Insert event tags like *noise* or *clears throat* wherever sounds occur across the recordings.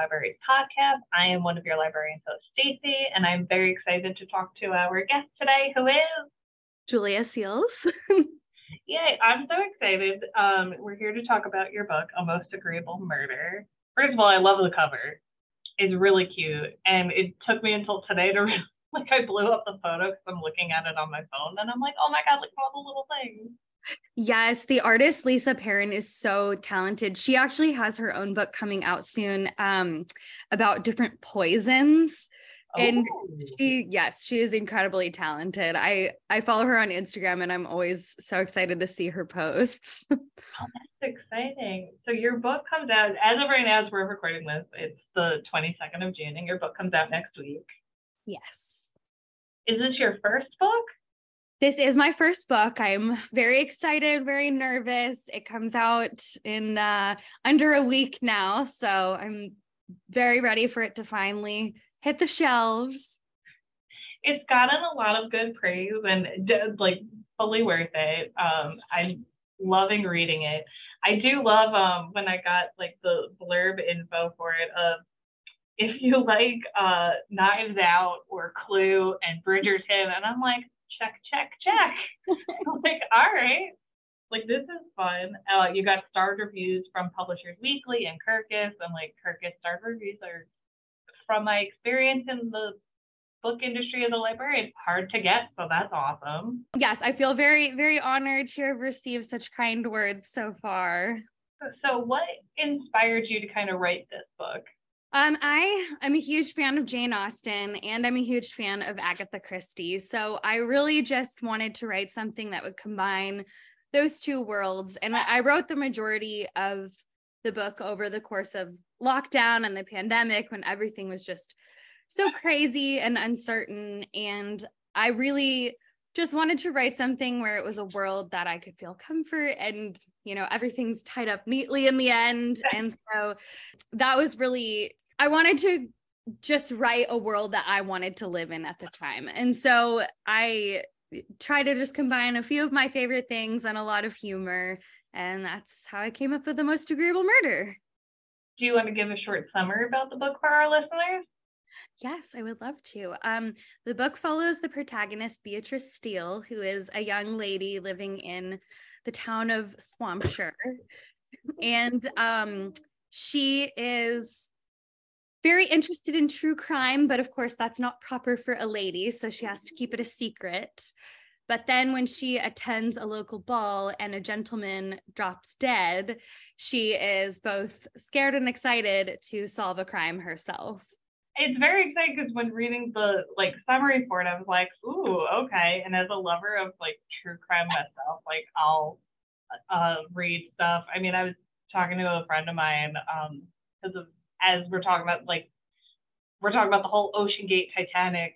Library's podcast. I am one of your librarians host, Stacey, and I'm very excited to talk to our guest today, who is Julia Seales. *laughs* Yay, I'm so excited. Um, we're here to talk about your book, A Most Agreeable Murder. First of all, I love the cover. It's really cute. And it took me until today to *laughs* like I blew up the photo because I'm looking at it on my phone and I'm like, oh my God, look at all the little things. Yes, the artist Lisa Perrin is so talented. She actually has her own book coming out soon um, about different poisons. And Oh. she yes, she is incredibly talented. I I follow her on Instagram and I'm always so excited to see her posts. *laughs* Oh, that's exciting. So your book comes out as of right now, as we're recording this, it's the 22nd of June, and your book comes out next week. yes. Is this your first book? This is my first book. I'm very excited, very nervous. It comes out in uh, under a week now, so I'm very ready for it to finally hit the shelves. It's gotten a lot of good praise and like fully worth it. Um, I'm loving reading it. I do love um when I got like the blurb info for it of if you like uh Knives Out or Clue and Bridgerton, and I'm like, check, check, check. *laughs* Like, all right. Like this is fun. Uh, you got starred reviews from Publishers Weekly and Kirkus, and like Kirkus starred reviews are from my experience in the book industry of the library, it's hard to get, so that's awesome. Yes, I feel very, very honored to have received such kind words so far. So, what inspired you to kind of write this book? Um, I am a huge fan of Jane Austen and I'm a huge fan of Agatha Christie. So I really just wanted to write something that would combine those two worlds. And I I wrote the majority of the book over the course of lockdown and the pandemic when everything was just so crazy and uncertain. And I really just wanted to write something where it was a world that I could feel comfort and, you know, everything's tied up neatly in the end. And so that was really, I wanted to just write a world that I wanted to live in at the time. And so I try to just combine a few of my favorite things and a lot of humor. And that's how I came up with the most agreeable murder. Do you want to give a short summary about the book for our listeners? Yes, I would love to. Um, the book follows the protagonist, Beatrice Steele, who is a young lady living in the town of Swampshire. *laughs* And um, she is very interested in true crime, but of course, that's not proper for a lady. So she has to keep it a secret. But then, when she attends a local ball and a gentleman drops dead, she is both scared and excited to solve a crime herself. It's very exciting because when reading the like summary for it, I was like, "Ooh, okay." And as a lover of like true crime myself, like I'll uh, read stuff. I mean, I was talking to a friend of mine um because of as we're talking about like we're talking about the whole OceanGate Titanic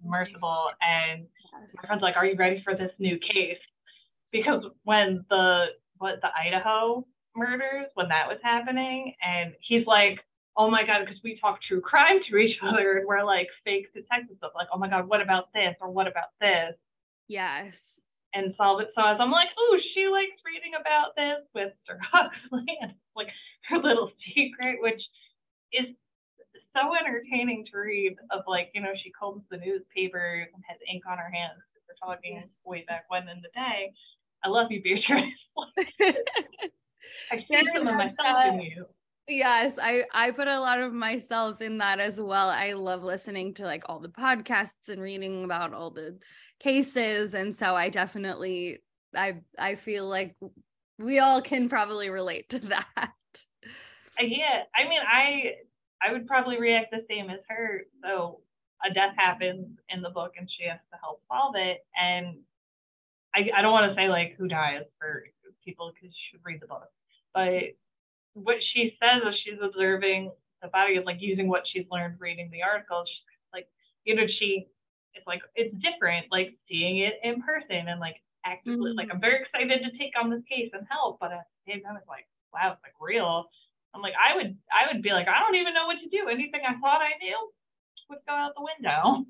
submersible and my friend's like, "Are you ready for this new case?" Because when the what the Idaho murders, when that was happening, and he's like, "Oh my god," because we talk true crime to each *laughs* other, and we're like fake detective stuff, like, "Oh my god, what about this?" or "What about this?" Yes. and solve it. So as I'm like, "Oh, she likes reading about this with Sir *laughs* Huxley," and like her little secret, which is so entertaining to read of like, you know, she combs the newspapers and has ink on her hands. We're talking way back when in the day. I love you, Beatrice. *laughs* I *laughs* see some of myself in uh, you. Yes, I I put a lot of myself in that as well. I love listening to like all the podcasts and reading about all the cases and so I definitely I I feel like we all can probably relate to *laughs* that. Yeah, I mean, I I would probably react the same as her. So a death happens in the book, and she has to help solve it. And I I don't want to say like who dies for people because you should read the book, but what she says is she's observing the body, of like using what she's learned reading the articles. She's like, you know, she it's like it's different, like seeing it in person and like actively mm-hmm. like I'm very excited to take on this case and help, but at the same time it's like, wow, it's like real. I'm like, I would I would be like, I don't even know what to do. Anything I thought I knew would go out the window.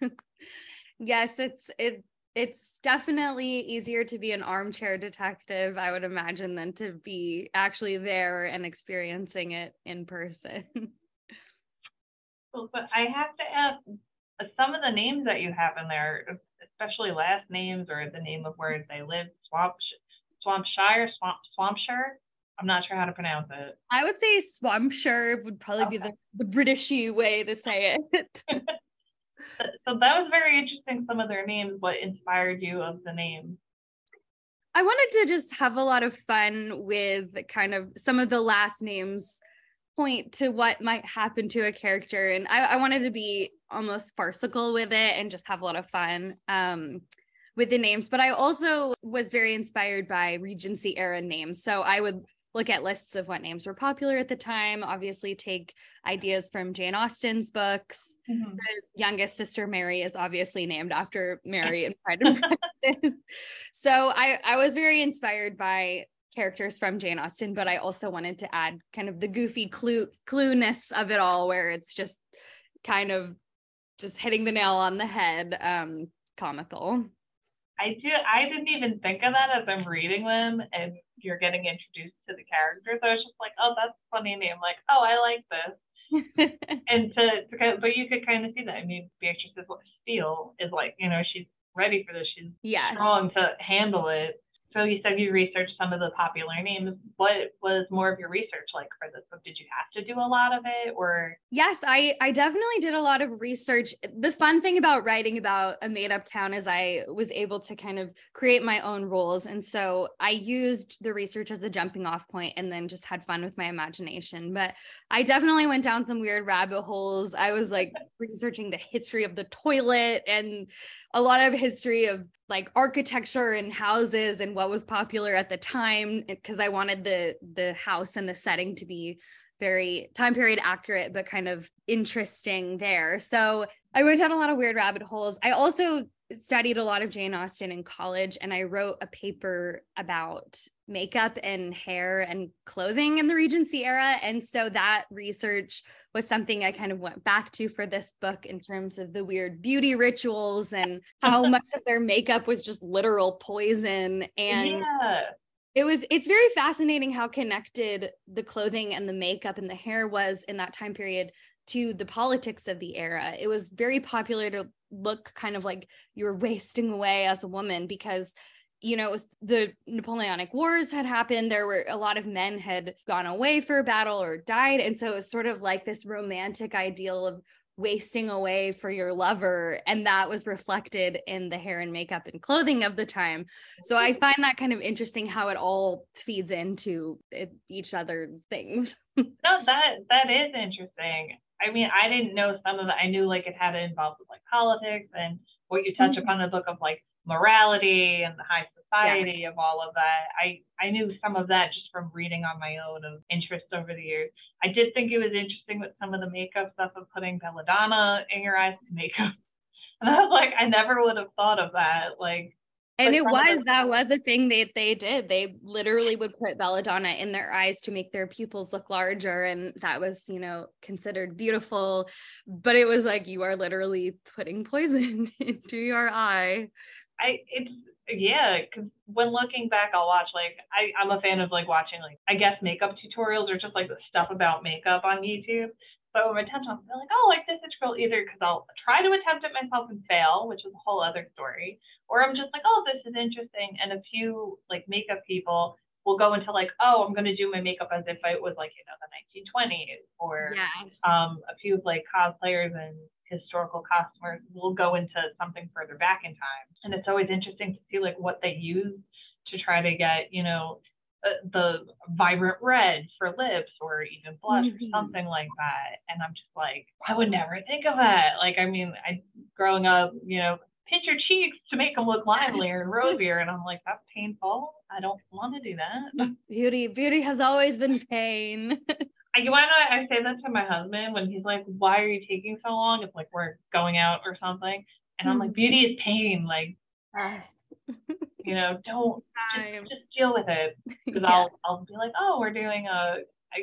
*laughs* yes, it's it it's definitely easier to be an armchair detective, I would imagine, than to be actually there and experiencing it in person. *laughs* well, but I have to ask some of the names that you have in there, especially last names or the name of where they live, Swamp Swampshire, Swamp Swampshire. I'm not sure how to pronounce it. I would say Swampshire would probably okay. be the, the Britishy way to say it. *laughs* *laughs* so that was very interesting. Some of their names, what inspired you of the names? I wanted to just have a lot of fun with kind of some of the last names point to what might happen to a character. And I, I wanted to be almost farcical with it and just have a lot of fun um, with the names. But I also was very inspired by Regency era names. So I would look at lists of what names were popular at the time, obviously take ideas from Jane Austen's books. Mm-hmm. The youngest sister Mary is obviously named after Mary in *laughs* Pride and Prejudice. So I, I was very inspired by characters from Jane Austen, but I also wanted to add kind of the goofy clue clueness of it all, where it's just kind of just hitting the nail on the head, um, comical. I do. I didn't even think of that as I'm reading them, and you're getting introduced to the characters. I was just like, oh, that's a funny name. Like, oh, I like this. *laughs* and to, to kind of, but you could kind of see that. I mean, Beatrice is Steele is like, you know, she's ready for this. She's yeah. strong to handle it. So you said you researched some of the popular names. What was more of your research like for this book? Did you have to do a lot of it or? Yes, I, I definitely did a lot of research. The fun thing about writing about a made up town is I was able to kind of create my own rules. And so I used the research as a jumping off point and then just had fun with my imagination. But I definitely went down some weird rabbit holes. I was like researching the history of the toilet and a lot of history of like architecture and houses and what was popular at the time because I wanted the the house and the setting to be very time period accurate but kind of interesting there. So I went down a lot of weird rabbit holes. I also studied a lot of Jane Austen in college and I wrote a paper about makeup and hair and clothing in the Regency era. And so that research was something I kind of went back to for this book in terms of the weird beauty rituals and how *laughs* much of their makeup was just literal poison. And yeah. it was, it's very fascinating how connected the clothing and the makeup and the hair was in that time period to the politics of the era. It was very popular to look kind of like you were *laughs* wasting away as a woman because you know, it was the Napoleonic Wars had happened. There were a lot of men had gone away for battle or died. And so it was sort of like this romantic ideal of wasting away for your lover. And that was reflected in the hair and makeup and clothing of the time. So I find that kind of interesting how it all feeds into each other's things. *laughs* no, that that is interesting. I mean, I didn't know some of it. I knew like it had it involved with like politics and what you touch mm-hmm. upon the book of like morality and the high society yeah. of all of that. I, I knew some of that just from reading on my own of interest over the years. I did think it was interesting with some of the makeup stuff of putting belladonna in your eyes to *laughs* makeup. And I was like, I never would have thought of that. Like and it was that was a thing that they did. They literally would put belladonna in their eyes to make their pupils look larger and that was you know considered beautiful. But it was like you are literally putting poison *laughs* into your eye. I it's yeah because when looking back i'll watch like I, i'm a fan of like watching like i guess makeup tutorials or just like the stuff about makeup on youtube attempt on they're like, oh, like this is cool either because I'll try to attempt it myself and fail, which is a whole other story, or I'm just like, oh, this is interesting. And a few like makeup people will go into like, oh, I'm gonna do my makeup as if it was like, you know, the 1920s, or yes. um, a few like cosplayers and historical costumers will go into something further back in time. And it's always interesting to see like what they use to try to get, you know, the vibrant red for lips or even blush mm-hmm. or something like that. And I'm just like, I would never think of that. Like, I mean, I growing up, you know, pinch your cheeks to make them look livelier and *laughs* rosier. And I'm like, that's painful. I don't want to do that. Beauty, beauty has always been pain. *laughs* you want to know, I say that to my husband when he's like, why are you taking so long? It's like we're going out or something. And I'm like, Mhm. beauty is pain. Like, Yes. *laughs* you know, don't just, just deal with it. *laughs* Because Yeah. I'll I'll be like, oh, we're doing a I,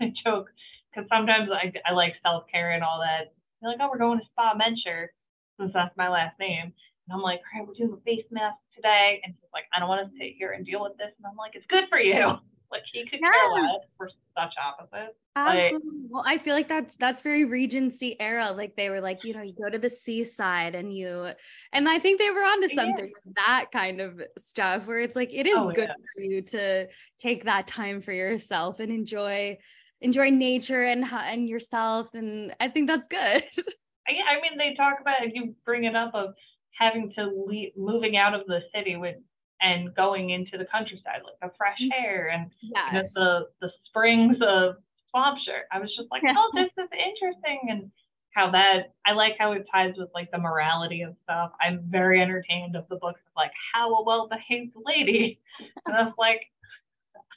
*laughs* I joke because sometimes I I like self care and all that. They're like, oh, we're going to Spa Menture since that's my last name. And I'm like, all right, we're doing a face mask today. And he's like, I don't want to sit here and deal with this. And I'm like, it's good for you. Like he could care Yeah. less. We're such opposites. Like- Absolutely. Well, I feel like that's that's very Regency era. Like they were like, you know, you go to the seaside and you and I think they were onto Yeah. something with that kind of stuff where it's like it is Oh, good yeah. for you to take that time for yourself and enjoy enjoy nature and and yourself. And I think that's good. *laughs* I, I mean, they talk about if you bring it up of having to leave, moving out of the city with and going into the countryside, like the fresh mm-hmm. air and you know, the the springs of Swampshire. I was just like, oh, this *laughs* is interesting, and how that I like how it ties with like the morality of stuff. I'm very entertained of the books of like how a well behaved lady, *laughs* and I was like,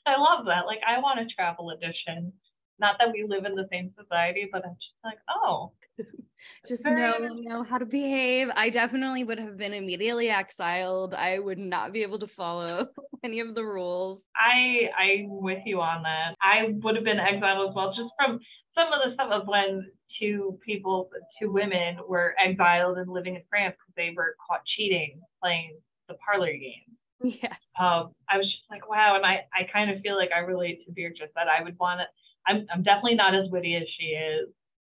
I love that. Like I want a travel edition. Not that we live in the same society, but I'm just like, oh, *laughs* just know know how to behave. I definitely would have been immediately exiled. I would not be able to follow *laughs* any of the rules. I I'm with you on that. I would have been exiled as well, just from some of the stuff of when two people, two women were exiled and living in France because they were caught cheating playing the parlor game. *laughs* Yes. Um, I was just like, wow, and I I kind of feel like I relate to Beatrice that I would want to. I'm I'm definitely not as witty as she is.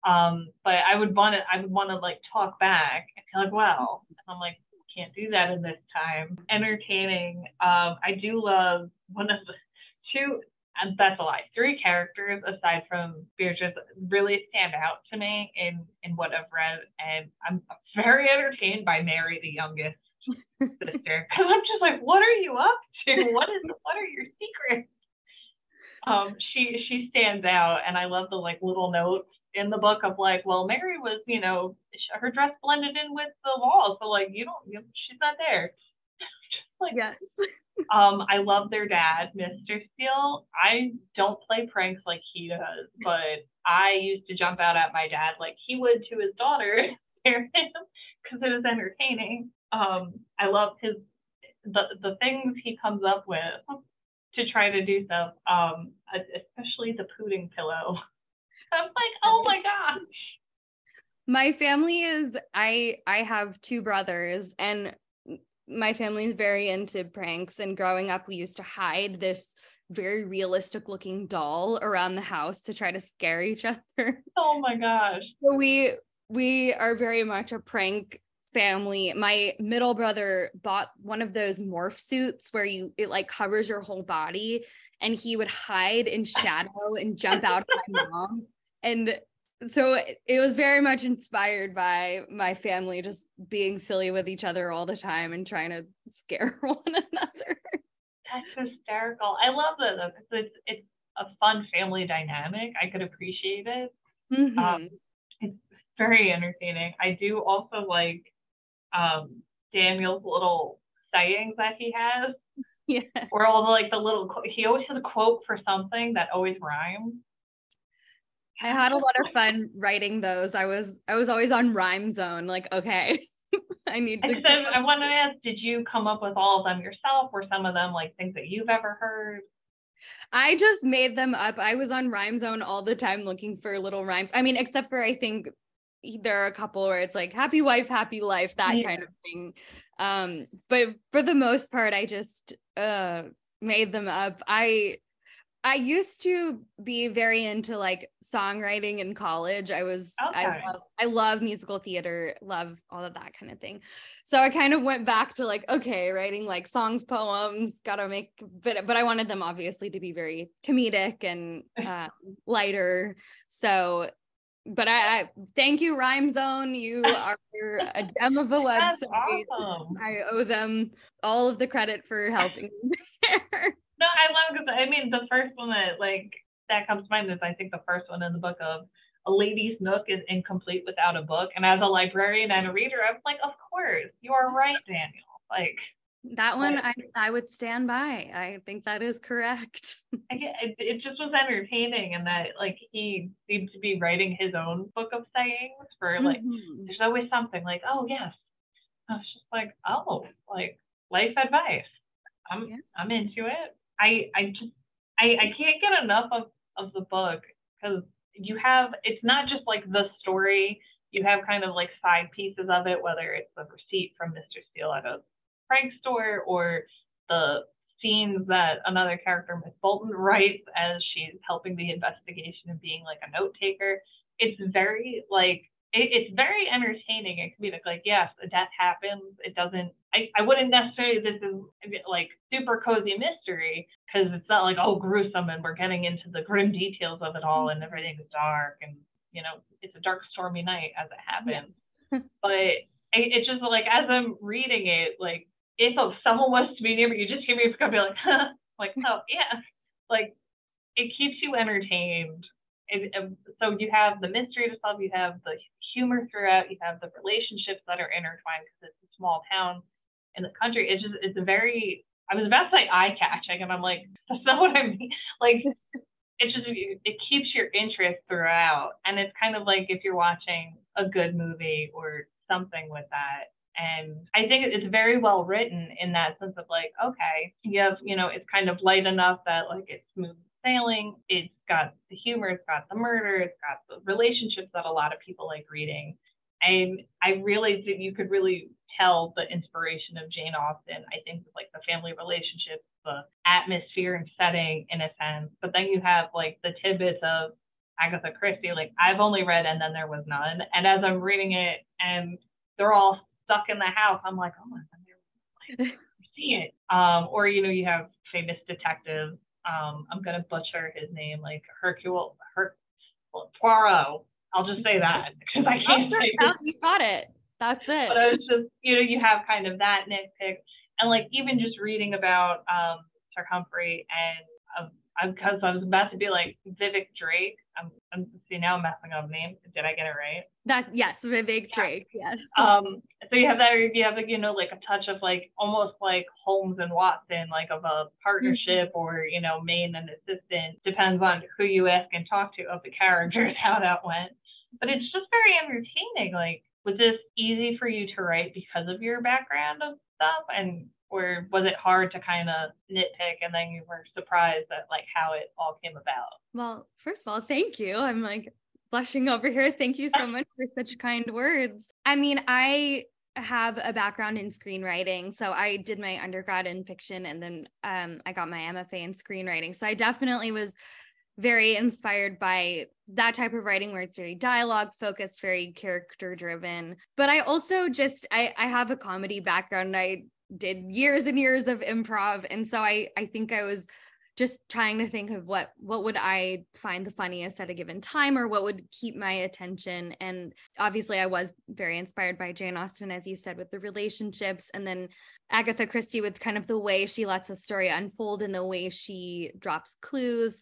Um, but I would want to I would want to like talk back and be like, wow. I'm like, can't do that in this time. Entertaining. Um, I do love one of the two and that's a lie. Three characters aside from Beatrice really stand out to me in in what I've read, and I'm very entertained by Mary, the youngest sister, because *laughs* I'm just like, what are you up to? What is what are your secrets? Um, she she stands out, and I love the like little notes in the book of like, well, Mary was, you know, her dress blended in with the wall, so like you don't, you, she's not there. *laughs* Like Yes. *laughs* um, I love their dad, Mr. Steele. I don't play pranks like he does, but I used to jump out at my dad like he would to his daughter, *laughs* because it was entertaining. Um, I love his the the things he comes up with to try to do stuff. Um, especially the pudding pillow. *laughs* I'm like, oh my gosh. my family is i i have two brothers and my family is very into pranks and growing up we used to hide this very realistic looking doll around the house to try to scare each *laughs* other Oh my gosh. so we we are very much a prank family my middle brother bought one of those morph suits where you it like covers your whole body and he would hide in shadow and jump out at my mom and so it, it was very much inspired by my family just being silly with each other all the time and trying to scare *laughs* one another That's hysterical. I love that though, because it's it's a fun family dynamic. I could appreciate it. Mhm. Um, it's very entertaining. I do also like um, Daniel's little sayings that he has, yeah or all the like the little. He always has a quote for something that always rhymes. I had a lot of fun writing those. I was I was always on rhyme zone. Like, okay, *laughs* I need to. I, I wanted to ask, did you come up with all of them yourself? Or some of them like things that you've ever heard? I just made them up. I was on rhyme zone all the time looking for little rhymes. I mean, except for I think there are a couple where it's like happy wife, happy life, that Yeah. kind of thing. Um, but for the most part, I just uh made them up. I I used to be very into like songwriting in college. I was I love I love musical theater, love all of that kind of thing. So I kind of went back to like, okay, writing like songs, poems, gotta make but but I wanted them obviously to be very comedic and uh, *laughs* lighter. So but I, I thank you, Rhyme Zone. You *laughs* are a gem of a website. awesome. I owe them all of the credit for helping me *laughs* there. No, I love because I mean the first one that like that comes to mind is I think the first one in the book of a lady's nook is incomplete without a book. And as a librarian and a reader, I was like, of course, you are right, Daniel. Like that one I, I would stand by. I think that is correct. *laughs* It, it just was entertaining and that like he seemed to be writing his own book of sayings for like Mhm. there's always something like, oh yes. I was just like, oh, like life advice. I'm Yeah. I'm into it. I I just I, I can't get enough of, of the book because you have it's not just like the story, you have kind of like side pieces of it, whether it's the receipt from Mr. Steele at prank store or the scenes that another character, Miss Bolton, writes as she's helping the investigation and being like a note taker. It's very like it, it's very entertaining and comedic. Like, yes, a death happens. It doesn't. I, I wouldn't necessarily. This is like super cozy mystery because it's not like oh gruesome and we're getting into the grim details of it all and everything's dark and you know it's a dark stormy night as it happens. *laughs* but it, it's just like as I'm reading it, like if someone was to be near me, you just hear me It's gonna be like, huh, like oh yeah, like it keeps you entertained. Um, so you have the mystery to solve, you have the humor throughout, you have the relationships that are intertwined because it's a small town in the country. It's just it's a very I was about to say eye catching, and I'm like that's not what I mean. *laughs* Like it just it keeps your interest throughout, and it's kind of like if you're watching a good movie or something with that. And I think it's very well written in that sense of like, okay, you have, you know, it's kind of light enough that like it's smooth sailing. It's got the humor, it's got the murder, it's got the relationships that a lot of people like reading. And I really think you could really tell the inspiration of Jane Austen. I think like the family relationships, the atmosphere and setting in a sense. But then you have like the tidbits of Agatha Christie. Like I've only read And Then There Was None. And as I'm reading it and they're all stuck in the house, I'm like, oh my God, like, see it. Um, or you know, you have famous detectives. Um, I'm gonna butcher his name, like Hercule Her Poirot. I'll just say that *laughs* because I can't say you got it. That's it. but I was just, you know, you have kind of that nitpick, and like even just reading about um, Sir Humphrey and um, because I was about to be like Vivek Drake. I'm, I'm see now I'm messing up name. Did I get it right? That yes, Vivek Drake. Yes. *laughs* Um, so you have that, you have like you know like a touch of like almost like Holmes and Watson, like of a partnership or you know main and assistant. Depends on who you ask and talk to of the characters how that went. But it's just very entertaining. Like, was this easy for you to write because of your background of stuff and or was it hard to kind of nitpick and then you were surprised at like how it all came about Well, first of all, thank you. I'm like blushing over here. Thank you so much for such kind words. I mean, I have a background in screenwriting. So I did my undergrad in fiction and then um, I got my MFA in screenwriting. So I definitely was very inspired by that type of writing where it's very dialogue focused, very character driven. But I also just I, I have a comedy background. I did years and years of improv. And so I I think I was just trying to think of what what would I find the funniest at a given time or what would keep my attention. And obviously I was very inspired by Jane Austen as you said with the relationships. And then Agatha Christie with kind of the way she lets a story unfold and the way she drops clues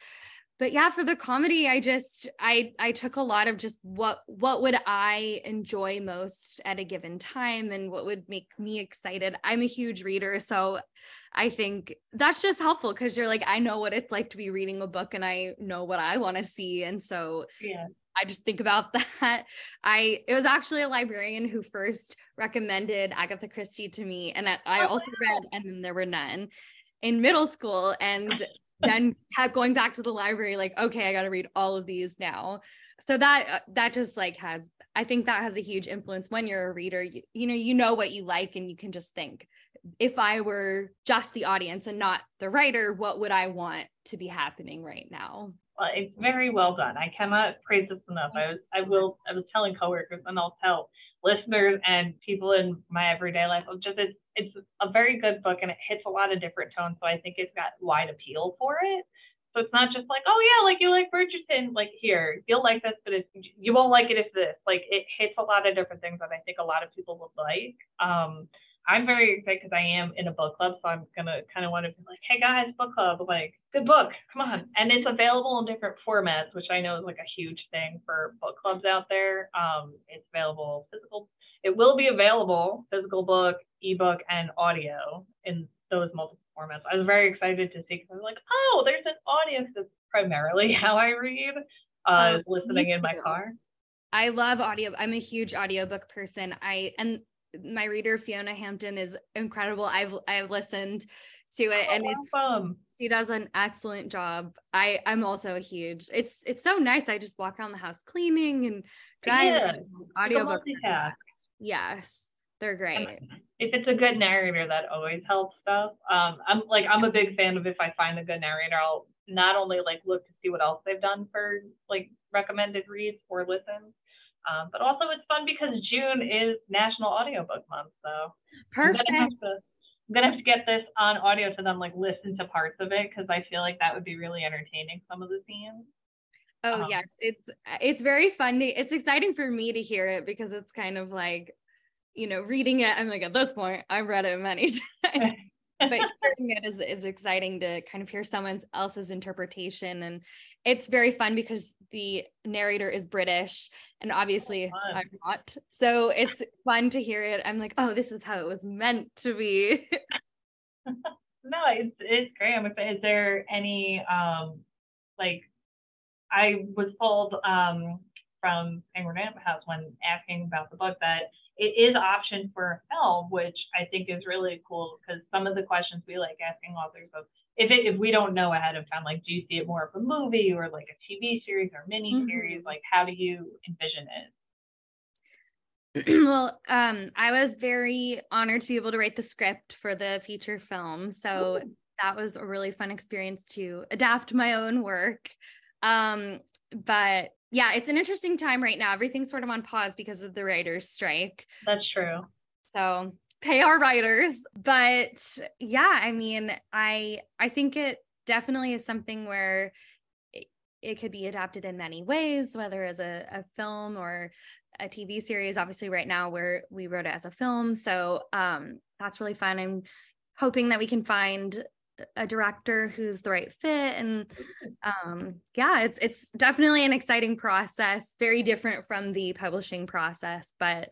but yeah for the comedy i just i i took a lot of just what what would i enjoy most at a given time and what would make me excited. I'm a huge reader so i think that's just helpful because you're like i know what it's like to be reading a book and i know what i want to see and so yeah. I just think about *laughs* that. I it was actually a librarian who first recommended Agatha Christie to me, and I, I Oh, also read And Then There Were None in middle school, and *laughs* then kept going back to the library, like, okay, I got to read all of these now. So that uh, that just like has, I think that has a huge influence when you're a reader. You, you know, you know what you like, and you can just think, if I were just the audience and not the writer, what would I want to be happening right now? well, it's very well done. I cannot praise this enough. I was, I will, I was telling coworkers, and I'll tell listeners and people in my everyday life. Of just it's, it's a very good book, and it hits a lot of different tones. So I think it's got wide appeal for it. So it's not just like, oh yeah, like you like Bridgerton, like here you'll like this, but it's you won't like it if this. Like it hits a lot of different things that I think a lot of people would like. Um, I'm very excited because I am in a book club, so I'm gonna kind of want to be like, hey guys, book club, like good book, come on, and it's available in different formats, which I know is like a huge thing for book clubs out there. Um, it's available physical. It will be available physical book, ebook, and audio in those multiple formats. I was very excited to see because I was like, oh, there's an audience that's primarily *laughs* how I read, uh, Oh, listening in my car. I love audio. I'm a huge audiobook person. I and my reader Fiona Hampton is incredible. I've I've listened to it and Oh, it's awesome. she does an excellent job. I I'm also a huge. It's it's so nice. I just walk around the house cleaning and driving. Yeah, Audiobooks. It's a are multitask. great. Yes, they're great. if it's a good narrator, that always helps stuff. Um, I'm like I'm a big fan of if I find a good narrator, I'll not only like look to see what else they've done for like recommended reads or listens, um, but also it's fun because June is National Audiobook Month, so I'm Perfect. gonna to I'm gonna have to get this on audio to then like listen to parts of it because I feel like that would be really entertaining. Some of the scenes. Oh Um, yes, it's it's very fun. To, it's exciting for me to hear it because it's kind of like, you know, reading it. I'm like at this point, I've read it many *laughs* times, but hearing it is is exciting to kind of hear someone else's interpretation, and it's very fun because the narrator is British, and obviously fun. I'm not. So it's fun to hear it. I'm like, oh, this is how it was meant to be. *laughs* No, it's it's great. I'm excited. Is there any um like I was told um from Penguin Random House when asking about the book that it is option for a film, which I think is really cool because some of the questions we like asking authors of if it, if we don't know ahead of time, like do you see it more of a movie or like a TV series or mini series? Mhm. Like how do you envision it? *clears throat* well, um, I was very honored to be able to write the script for the feature film. So that was a really fun experience to adapt my own work. Um, but yeah, it's an interesting time right now. Everything's sort of on pause because of the writers' strike. That's true. So pay our writers. But yeah, I mean, I I think it definitely is something where it, it could be adapted in many ways, whether as a, a film or a TV series. Obviously, right now where we wrote it as a film. So um that's really fun. I'm hoping that we can find a director who's the right fit and um yeah it's it's definitely an exciting process very different from the publishing process but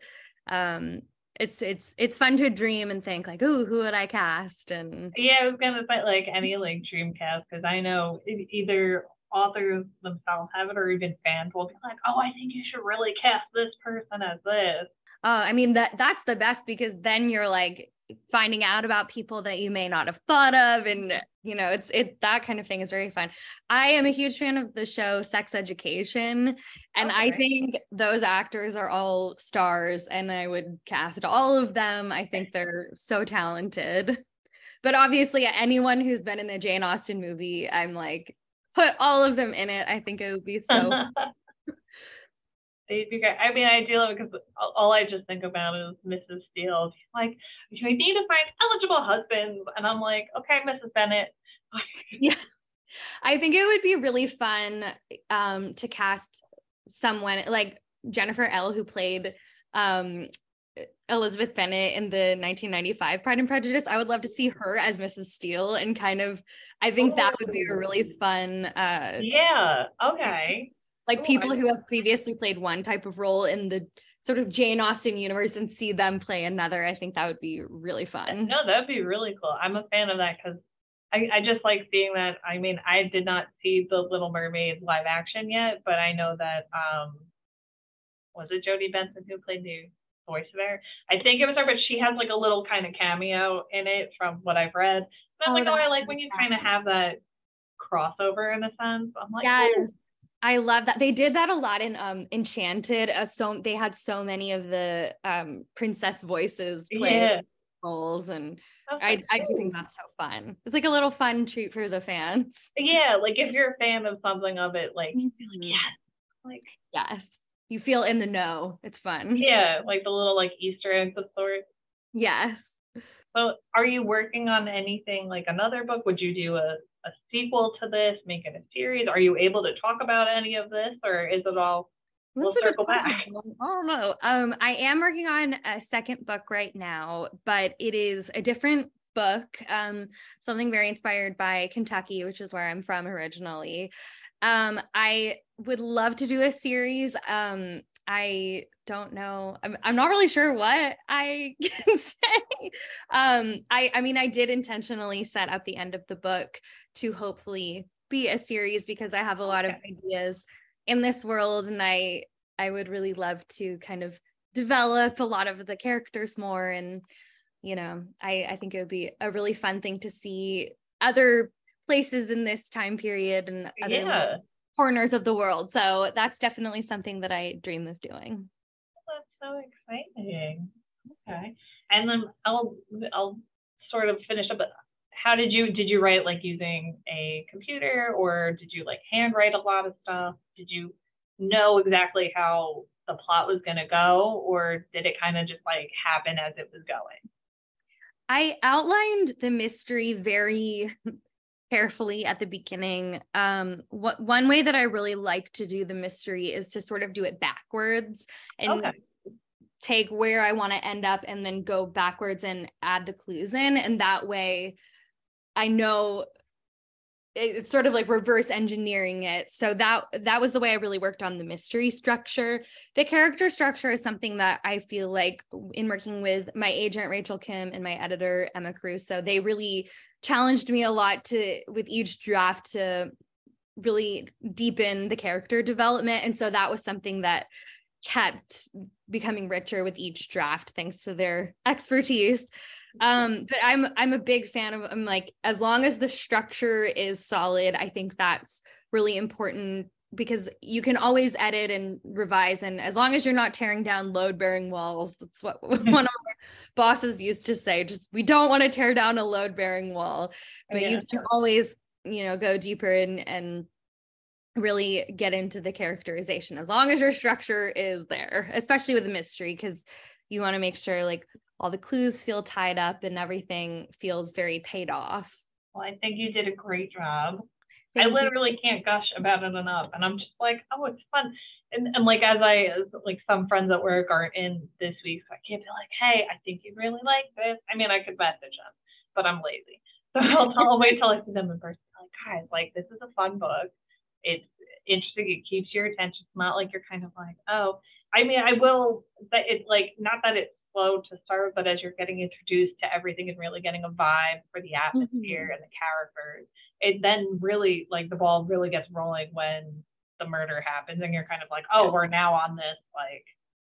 um it's it's it's fun to dream and think like oh who would i cast and Yeah, I was gonna say like any like dream cast because I know either authors themselves have it or even fans will be like, oh, I think you should really cast this person as this. uh, i mean that that's the best because then you're like finding out about people that you may not have thought of and you know it's it that kind of thing is very fun. I am a huge fan of the show sex education and i think those actors are all stars and i would cast all of them. I think they're so talented. But obviously anyone who's been in a jane austen movie i'm like put all of them in it. I think it would be so *laughs* They'd be great. I mean, I do love it because all I just think about is Mrs. Steele. She's like, we need to find eligible husbands, and I'm like, okay, Mrs. Bennet. *laughs* yeah i think it would be really fun um to cast someone like jennifer ehle who played um elizabeth bennet in the 1995 pride and prejudice i would love to see her as mrs steele and kind of i think that would be a really fun uh Yeah. Okay. Like Ooh, people who have previously played one type of role in the sort of jane austen universe and see them play another i think that would be really fun No, that'd be really cool. I'm a fan of that because I, I just like seeing that. I mean, I did not see the Little Mermaid live action yet, but I know that um was it Jodi Benson who played the voice there? I think it was her, but she has like a little kind of cameo in it from what I've read. And I'm Oh, like, oh, I like when you kind of have that crossover in a sense. I'm like, yes. I love that they did that a lot in um enchanted uh, so they had so many of the um princess voices play yeah. roles and I i i do think that's so fun it's like a little fun treat for the fans Yeah, like if you're a fan of something of it, like Mhm. yes, like yes you feel in the know it's fun yeah, like the little like Easter eggs of sorts. yes So are you working on anything like another book? Would you do a, a sequel to this, make it a series? Are you able to talk about any of this or is it all We'll That's a good circle back. question. I don't know. Um, I am working on a second book right now, but it is a different book. Um, something very inspired by Kentucky, which is where I'm from originally. Um, I would love to do a series. Um, I don't know. I'm, I'm not really sure what I *laughs* can say. Um, I, I mean, I did intentionally set up the end of the book to hopefully be a series because I have a lot okay. of ideas in this world and I I would really love to kind of develop a lot of the characters more and you know, I I think it would be a really fun thing to see other places in this time period and other yeah. Corners of the world. So that's definitely something that I dream of doing. That's so exciting. Okay. And then I'll I'll sort of finish up But how did you did you write like using a computer or did you like handwrite a lot of stuff? Did you know exactly how the plot was going to go or did it kind of just like happen as it was going? I outlined the mystery very carefully at the beginning. Um, what one way that I really like to do the mystery is to sort of do it backwards and okay. take where I want to end up and then go backwards and add the clues in. And that way I know it's sort of like reverse engineering it so that that was the way i really worked on the mystery structure the character structure is something that i feel like in working with my agent rachel kim and my editor emma caruso they really challenged me a lot to with each draft to really deepen the character development. And so that was something that kept becoming richer with each draft thanks to their expertise. Um but i'm i'm a big fan of i'm like as long as the structure is solid i think that's really important because you can always edit and revise and as long as you're not tearing down load bearing walls that's what *laughs* hmm. one of my bosses used to say just we don't want to tear down a load bearing wall but yeah. you can always you know go deeper and and really get into the characterization as long as your structure is there especially with a mystery because you want to make sure like all the clues feel tied up and everything feels very paid off. Well, I think you did a great job. Thank I literally you. can't gush about it enough. And I'm just like, oh, it's fun. And, and like, as I, like some friends at work aren't in this week, so I can't be like, hey, I think you'd really like this. I mean, I could message them, but I'm lazy. *laughs* So I'll, tell, I'll wait till I see them in person. Like, guys, like, this is a fun book. It's interesting. It keeps your attention. It's not like you're kind of like, oh, I mean, I will, that it's like, not that it's slow to start, but as you're getting introduced to everything and really getting a vibe for the atmosphere mm-hmm. and the characters, it then really like the ball really gets rolling when the murder happens and you're kind of like, oh, we're now on this like,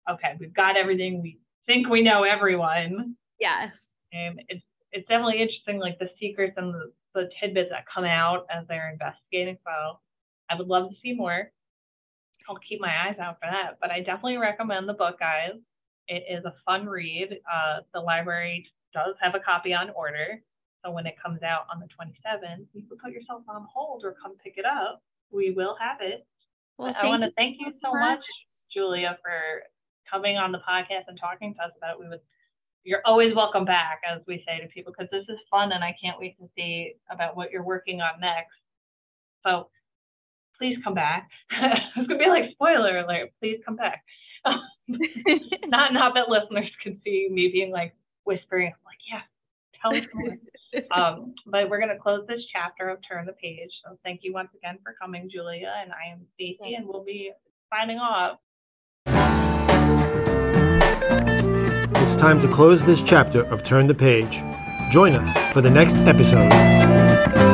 okay, we've got everything. We think we know everyone. Yes. And it's it's definitely interesting, like the secrets and the, the tidbits that come out as they're investigating. So I would love to see more. I'll keep my eyes out for that. But I definitely recommend the book, guys. It is a fun read. Uh, the library does have a copy on order. So when it comes out on the 27th, you can put yourself on hold or come pick it up. We will have it. Well, I want to thank you so much, Julia, for coming on the podcast and talking to us about it. We would you're always welcome back, as we say to people, because this is fun and I can't wait to see about what you're working on next. So please come back. *laughs* it's gonna be like spoiler alert. Please come back. *laughs* not not that listeners can see me being like whispering, I'm like, yeah, tell us more. *laughs* um, but we're gonna close this chapter of Turn the Page. So thank you once again for coming, Julia. And I am Stacey, and we'll be signing off. It's time to close this chapter of Turn the Page. Join us for the next episode.